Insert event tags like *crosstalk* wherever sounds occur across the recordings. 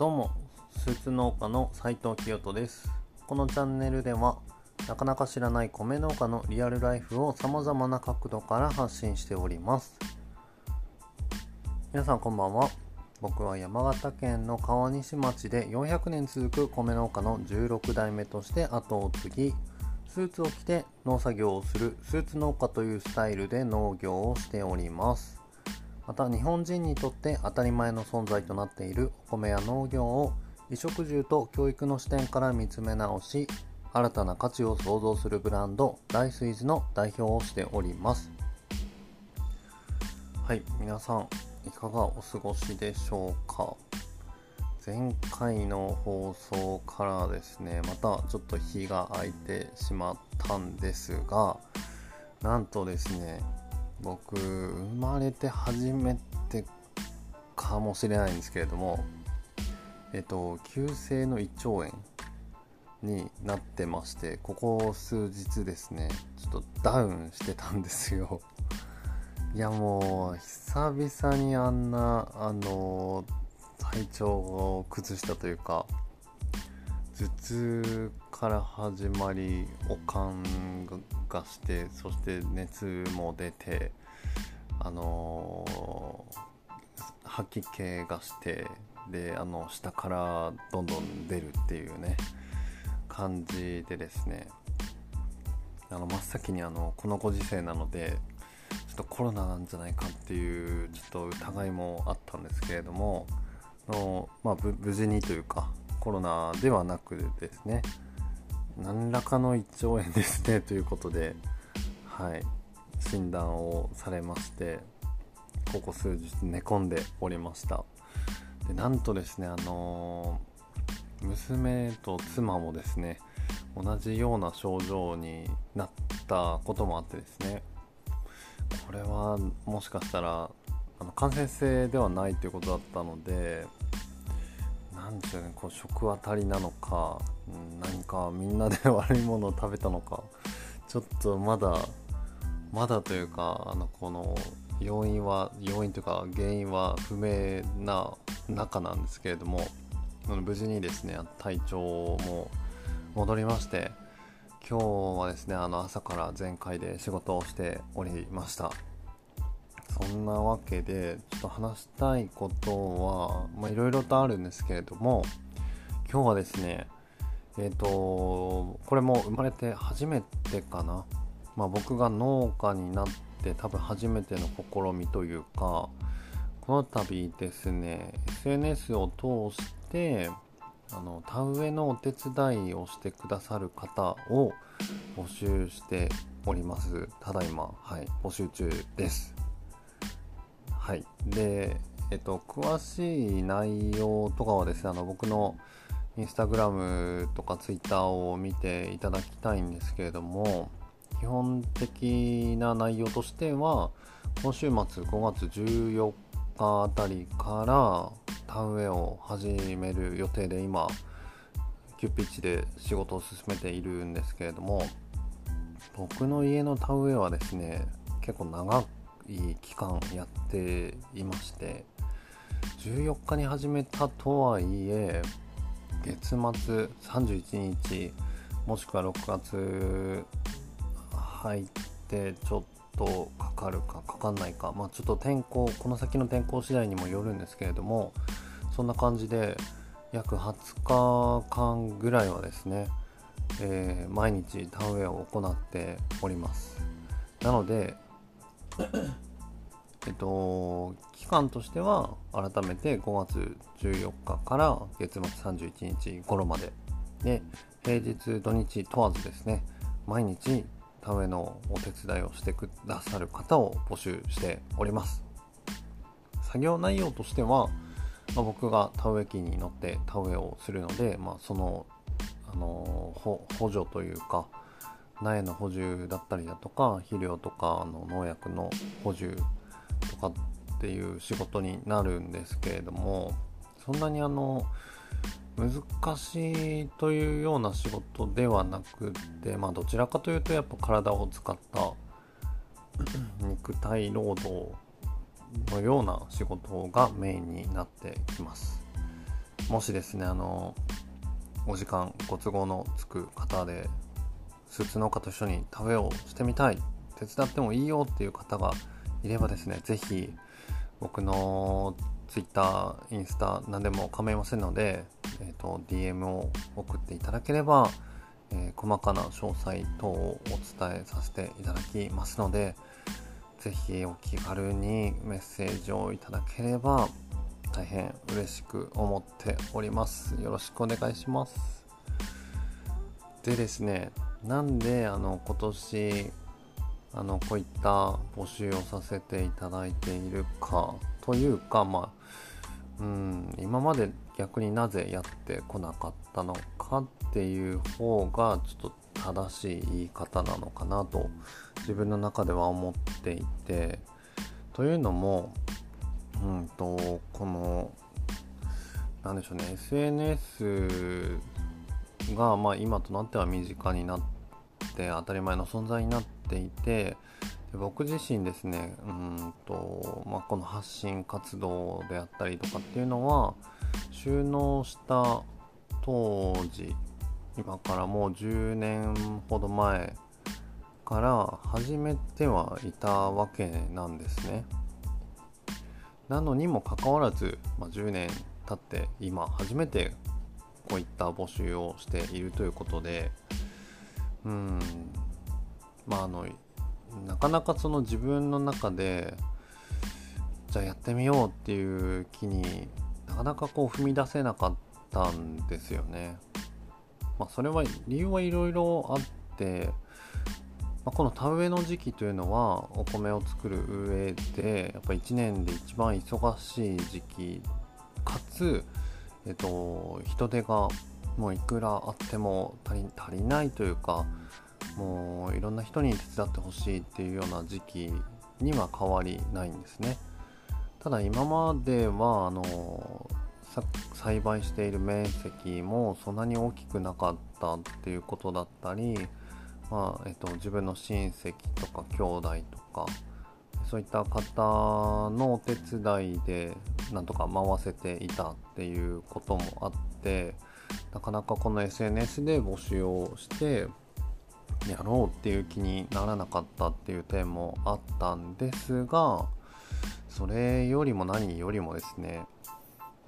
どうもスーツ農家の斉藤清人です。このチャンネルではなかなか知らない米農家のリアルライフをさまざまな角度から発信しております。皆さんこんばんは。僕は山形県の川西町で400年続く米農家の16代目として後を継ぎスーツを着て農作業をするスーツ農家というスタイルで農業をしております。また日本人にとって当たり前の存在となっているお米や農業を衣食住と教育の視点から見つめ直し新たな価値を創造するブランドライスイズの代表をしております。はい皆さんいかがお過ごしでしょうか？前回の放送からですねまたちょっと日が空いてしまったんですがなんとですね僕生まれて初めてかもしれないんですけれどもえっと急性の胃腸炎になってましてここ数日ですねちょっとダウンしてたんですよ。*laughs* いやもう久々にあんなあの体調を崩したというか頭痛から始まりおかんがしてそして熱も出てあのー、吐き気がしてであの下からどんどん出るっていうね感じでですね。あの真っ先にあのこのご時世なのでちょっとコロナなんじゃないかっていうちょっと疑いもあったんですけれどもの、まあ、無事にというかコロナではなくですね何らかの胃腸炎ですね *laughs* ということで、はい、診断をされましてここ数日寝込んでおりました。でなんとですねあのー、娘と妻もですね同じような症状になったこともあってですねこれはもしかしたらあの感染性ではないということだったので何でしょうねこう食当たりなのか、何かみんなで悪いものを食べたのかちょっとまだまだというかあのこの要因は要因というか原因は不明な中なんですけれども無事にですね体調も戻りまして今日はですねあの朝から全開で仕事をしておりました。そんなわけでちょっと話したいことはいろいろとあるんですけれども今日はですねえっ、ー、とこれも生まれて初めてかな、まあ、僕が農家になって多分初めての試みというかこの度ですね SNS を通してあの田植えのお手伝いをしてくださる方を募集しております。ただいまはい募集中です。はい。でえっと詳しい内容とかはですねあの僕のインスタグラムとかツイッターを見ていただきたいんですけれども基本的な内容としては今週末5月14日あたりから田植えを始める予定で今急ピッチで仕事を進めているんですけれども僕の家の田植えはですね結構長くい期間やっていまして14日に始めたとはいえ月末31日もしくは6月入ってちょっとかかるかかかんないかまあちょっと天候この先の天候次第にもよるんですけれどもそんな感じで約20日間ぐらいはですね、えー、毎日田植えを行っております。なので *coughs* えっと、期間としては改めて5月14日から月末31日頃までで平日土日問わずですね毎日田植えのお手伝いをしてくださる方を募集しております。作業内容としては、まあ、僕が田植え機に乗って田植えをするので、まあ、その、あの補助というか苗の補充だったりだとか肥料とかの農薬の補充とかっていう仕事になるんですけれどもそんなにあの難しいというような仕事ではなくてまあどちらかというとやっぱ体を使った肉体労働のような仕事がメインになってきます。もしですねあのお時間ご都合のつく方でスーツ農家と一緒に食べをしてみたい手伝ってもいいよっていう方がいればですね是非僕の Twitter インスタ何でも構いませんので、えーと、DM を送っていただければ、えー、細かな詳細等をお伝えさせていただきますので是非お気軽にメッセージをいただければ大変嬉しく思っております。よろしくお願いします。でですねなんであの今年あのこういった募集をさせていただいているかというかまあうん今まで逆になぜやってこなかったのかっていう方がちょっと正しい言い方なのかなと自分の中では思っていてというのもうんとこのなんでしょうね SNS が、まあ、今となっては身近になって当たり前の存在になっていてで僕自身ですねうんと、まあ、この発信活動であったりとかっていうのは収納した当時今からもう10年ほど前から始めてはいたわけなんですね。なのにもかかわらず、まあ、10年経って今初めてこういった募集をしているということでうんまああのなかなかその自分の中でじゃあやってみようっていう気になかなかこう踏み出せなかったんですよね。まあ、それは理由はいろいろあってまあ、この田植えの時期というのはお米を作る上でやっぱ1年で一番忙しい時期かつ、えっと、人手がもういくらあっても足りないというかもういろんな人に手伝ってほしいっていうような時期には変わりないんですね。ただ今まではあの栽培している面積もそんなに大きくなかったっていうことだったりまあえっと、自分の親戚とか兄弟とかそういった方のお手伝いでなんとか回せていたっていうこともあってなかなかこの SNS で募集をしてやろうっていう気にならなかったっていう点もあったんですがそれよりも何よりもですね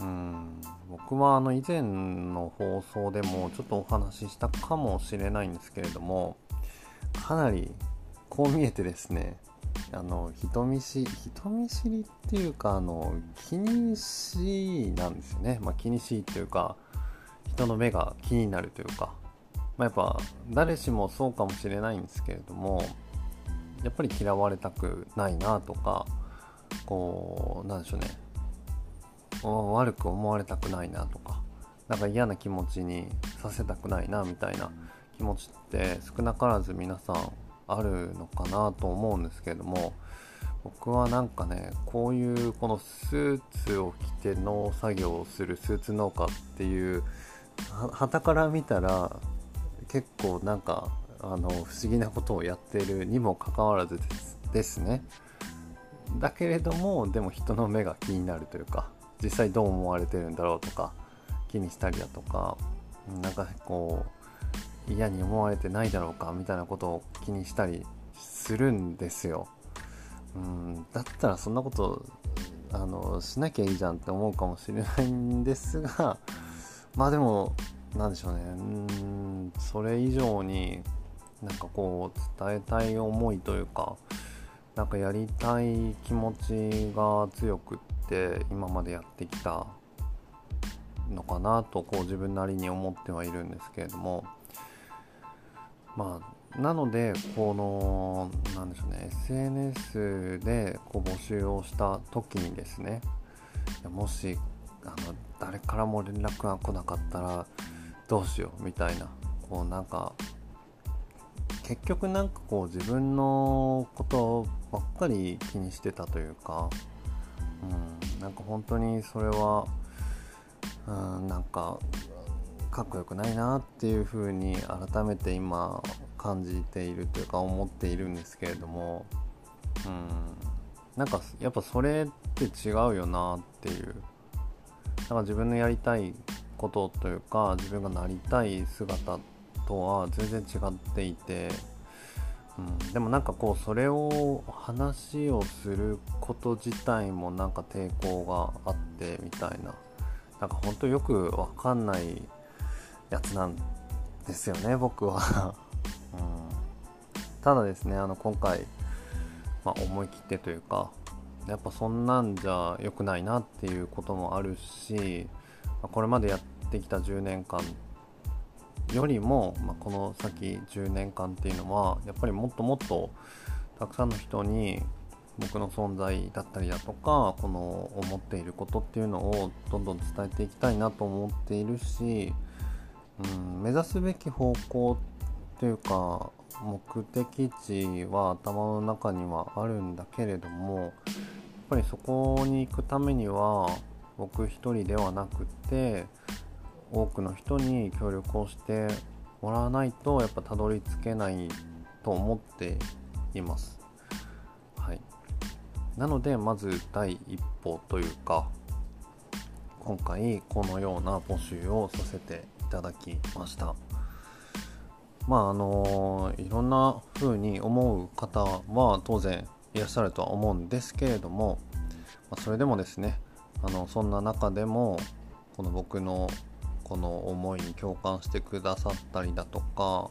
うん僕はあの以前の放送でもちょっとお話ししたかもしれないんですけれどもかなりこう見えてですねあの人見知り人見知りっていうかあの気にしいなんですよね、まあ、気にしいというか人の目が気になるというか、まあ、やっぱ誰しもそうかもしれないんですけれどもやっぱり嫌われたくないなとかこうなんでしょうね。悪く思われたくないなとか。なんか嫌な気持ちにさせたくないなみたいな気持ちって少なからず皆さんあるのかなと思うんですけれども僕はなんかねこういうこのスーツを着て農作業をするスーツ農家っていうはたから見たら結構なんかあの不思議なことをやってるにもかかわらずですね。だけれどもでも人の目が気になるというか実際どう思われてるんだろうとか気にしたりだとかなんかこう嫌に思われてないだろうかみたいなことを気にしたりするんですよ。うんだったらそんなことあのしなきゃいいじゃんって思うかもしれないんですが *laughs* まあでも何でしょうねうんそれ以上になんかこう伝えたい思いというかなんかやりたい気持ちが強くって今までやってきたのかなとこう自分なりに思ってはいるんですけれどもまあ、なので、この、なんでしょうね、SNS でこう募集をした時にですね、もし、あの、誰からも連絡が来なかったら、どうしよう、みたいな、こう、なんか、結局なんかこう自分のことばっかり気にしてたというか、うん、なんか本当にそれは、うん、なんかかっこよくないなっていうふうに改めて今感じているというか思っているんですけれども。うん。なんかやっぱそれって違うよなっていう。なんか自分のやりたいことというか自分がなりたい姿とは全然違っていて、うん、でもなんかこうそれを話をすること自体もなんか抵抗があってみたいな。なんか本当よくわかんないやつなんですよね僕は、うん、ただですねあの今回、まあ、思い切ってというかやっぱそんなんじゃ良くないなっていうこともあるしこれまでやってきた10年間よりも、まあ、この先10年間っていうのはやっぱりもっともっとたくさんの人に僕の存在だったりだとかこの思っていることっていうのをどんどん伝えていきたいなと思っているし、うん、目指すべき方向というか目的地は頭の中にはあるんだけれどもやっぱりそこに行くためには僕一人ではなくて多くの人に協力をしてもらわないとやっぱたどり着けないと思っています。はい、なのでまず第一歩というか今回このような募集をさせていただきました。まああのいろんな風に思う方は当然いらっしゃるとは思うんですけれども、ま、それでもですねあのそんな中でもこの僕のこの思いに共感してくださったりだとか、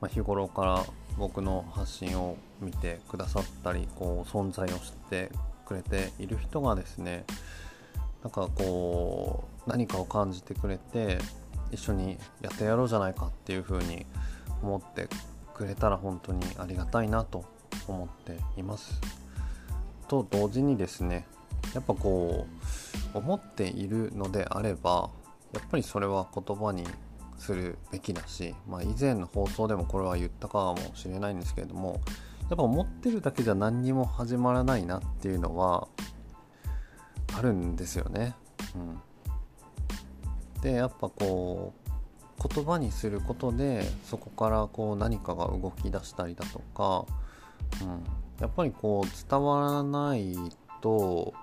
ま、日頃から僕の発信を見てくださったりこう存在を知ってくれている人がですねなんかこう何かを感じてくれて一緒にやってやろうじゃないかっていう風に思ってくれたら本当にありがたいなと思っています。と同時にですねやっぱこう思っているのであればやっぱりそれは言葉にするべきだし、まあ、以前の放送でもこれは言ったかもしれないんですけれどもやっぱ思ってるだけじゃ何にも始まらないなっていうのはあるんですよね。うん、でやっぱこう言葉にすることでそこからこう何かが動き出したりだとか、うん、やっぱりこう伝わらないと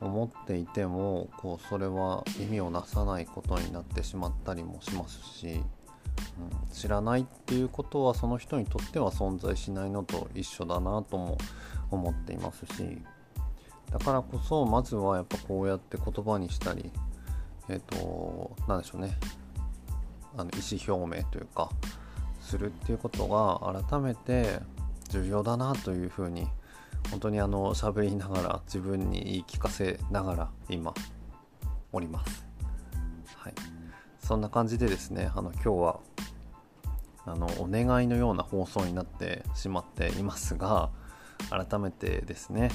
思っていてもこうそれは意味をなさないことになってしまったりもしますし、うん、知らないっていうことはその人にとっては存在しないのと一緒だなとも思っていますしだからこそまずはやっぱこうやって言葉にしたりえっ、ー、と何でしょうねあの意思表明というかするっていうことが改めて重要だなというふうに本当にあの喋りながら自分に言い聞かせながら今おります。はい、そんな感じでですねあの今日はあのお願いのような放送になってしまっていますが改めてですね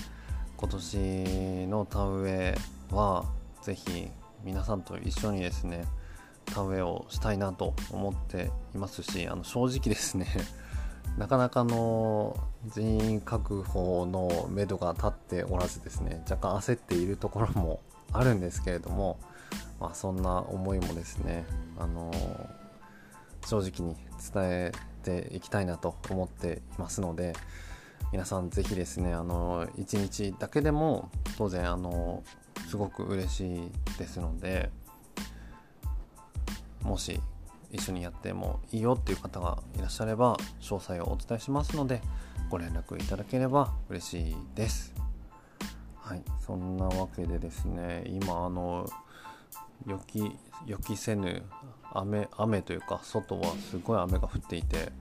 今年の田植えは是非皆さんと一緒にですね田植えをしたいなと思っていますしあの正直ですね *laughs* なかなかの人員確保のめどが立っておらずですね若干焦っているところもあるんですけれども、まあ、そんな思いもですね、あの正直に伝えていきたいなと思っていますので皆さん是非ですね、あの1日だけでも当然、あのすごく嬉しいですのでもし一緒にやってもいいよっていう方がいらっしゃれば詳細をお伝えしますのでご連絡いただければ嬉しいです。はい、そんなわけでですね今あの予期予期せぬ雨雨というか外はすごい雨が降っていて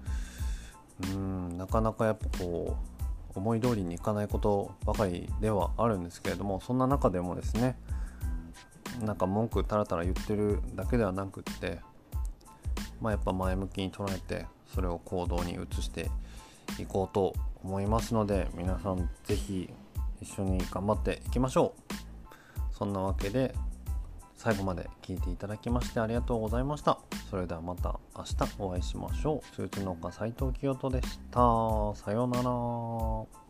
うんなかなかやっぱこう思い通りにいかないことばかりではあるんですけれどもそんな中でもですねなんか文句たらたら言ってるだけではなくってまあ、やっぱ前向きに捉えてそれを行動に移していこうと思いますので皆さん是非一緒に頑張っていきましょう。そんなわけで最後まで聞いていただきましてありがとうございました。それではまた明日お会いしましょう。スーツ農家斉藤清人でした。さようなら。